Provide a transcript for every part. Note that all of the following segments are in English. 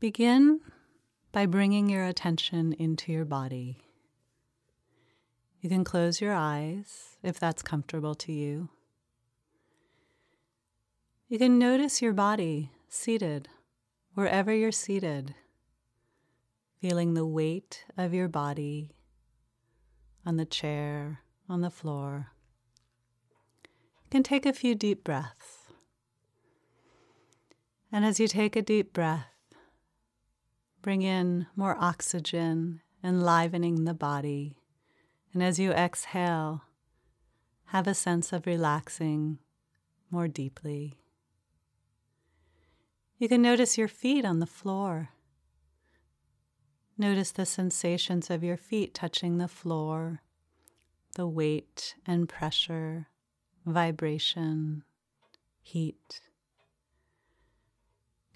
Begin by bringing your attention into your body. You can close your eyes if that's comfortable to you. You can notice your body seated wherever you're seated, feeling the weight of your body on the chair, on the floor. You can take a few deep breaths. And as you take a deep breath, bring in more oxygen, enlivening the body. And as you exhale, have a sense of relaxing more deeply. You can notice your feet on the floor. Notice the sensations of your feet touching the floor, the weight and pressure, vibration, heat.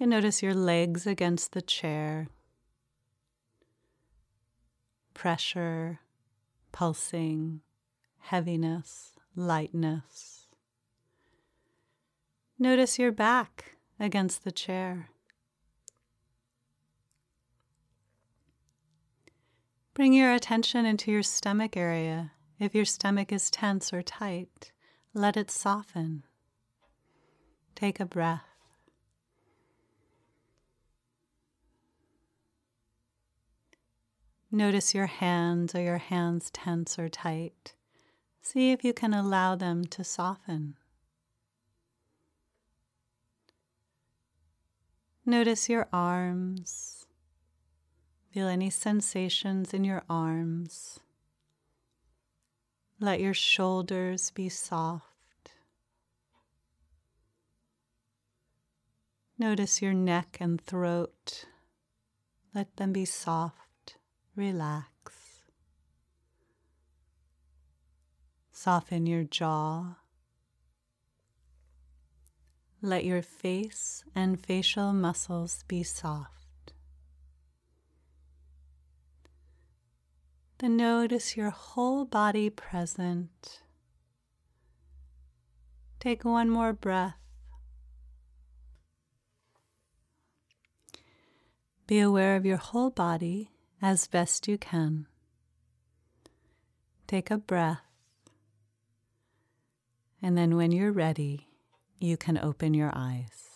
Can notice your legs against the chair, pressure, pulsing, heaviness, lightness. Notice your back against the chair. Bring your attention into your stomach area. If your stomach is tense or tight, let it soften. Take a breath. Notice your hands. Are your hands tense or tight? See if you can allow them to soften. Notice your arms. Feel any sensations in your arms. Let your shoulders be soft. Notice your neck and throat. Let them be soft relax. Soften your jaw. Let your face and facial muscles be soft. Then notice your whole body present. Take one more breath. Be aware of your whole body as best you can. Take a breath, and then when you're ready, you can open your eyes.